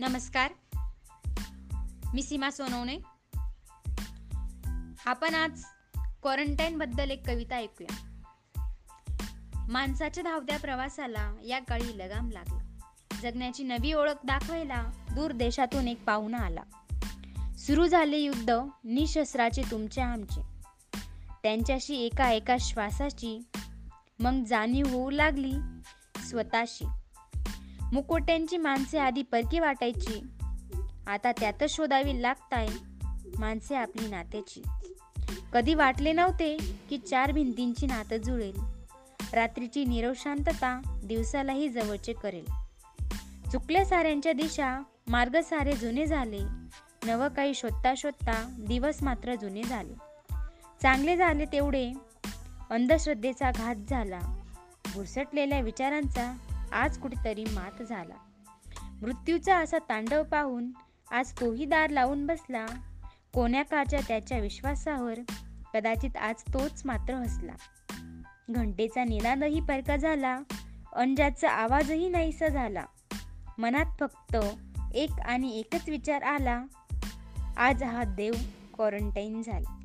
नमस्कार. मी सीमा सोनवणे. आपण आज क्वारंटाईनबद्दल एक कविता ऐकूया. माणसाच्या धावत्या प्रवासाला या काळी लगाम लागला. जगण्याची नवी ओळख दाखवायला दूर देशातून एक पाहुणा आला. सुरू झाले युद्ध निशस्त्राचे तुमचे आमचे. त्यांच्याशी एका एका श्वासाची मग जाणीव होऊ लागली स्वतःशी. मुकोट्यांची माणसे आधी परकी वाटायची. आता त्यातच शोधावी लागताय माणसे आपली नात्याची. कधी वाटले नव्हते की चार भिंतींची नातं जुळेल. रात्रीची निरव शांतता दिवसालाही जवळचे करेल. चुकल्या साऱ्यांच्या दिशा मार्ग सारे जुने झाले. नव काही शोधता शोधता दिवस मात्र जुने झाले. चांगले झाले तेवढे. अंधश्रद्धेचा घात झाला. भुरसटलेल्या विचारांचा आज कुठेतरी मात झाला. मृत्यूचा असा तांडव पाहून आज तोही दार लावून बसला. कोण्या काच्या त्याच्या विश्वासावर कदाचित आज तोच मात्र हसला. घंटेचा निनादही परका झाला. अंजाचा आवाजही नाहीसा झाला. मनात फक्त एक आणि एकच विचार आला. आज हा देव क्वारंटाईन झाला.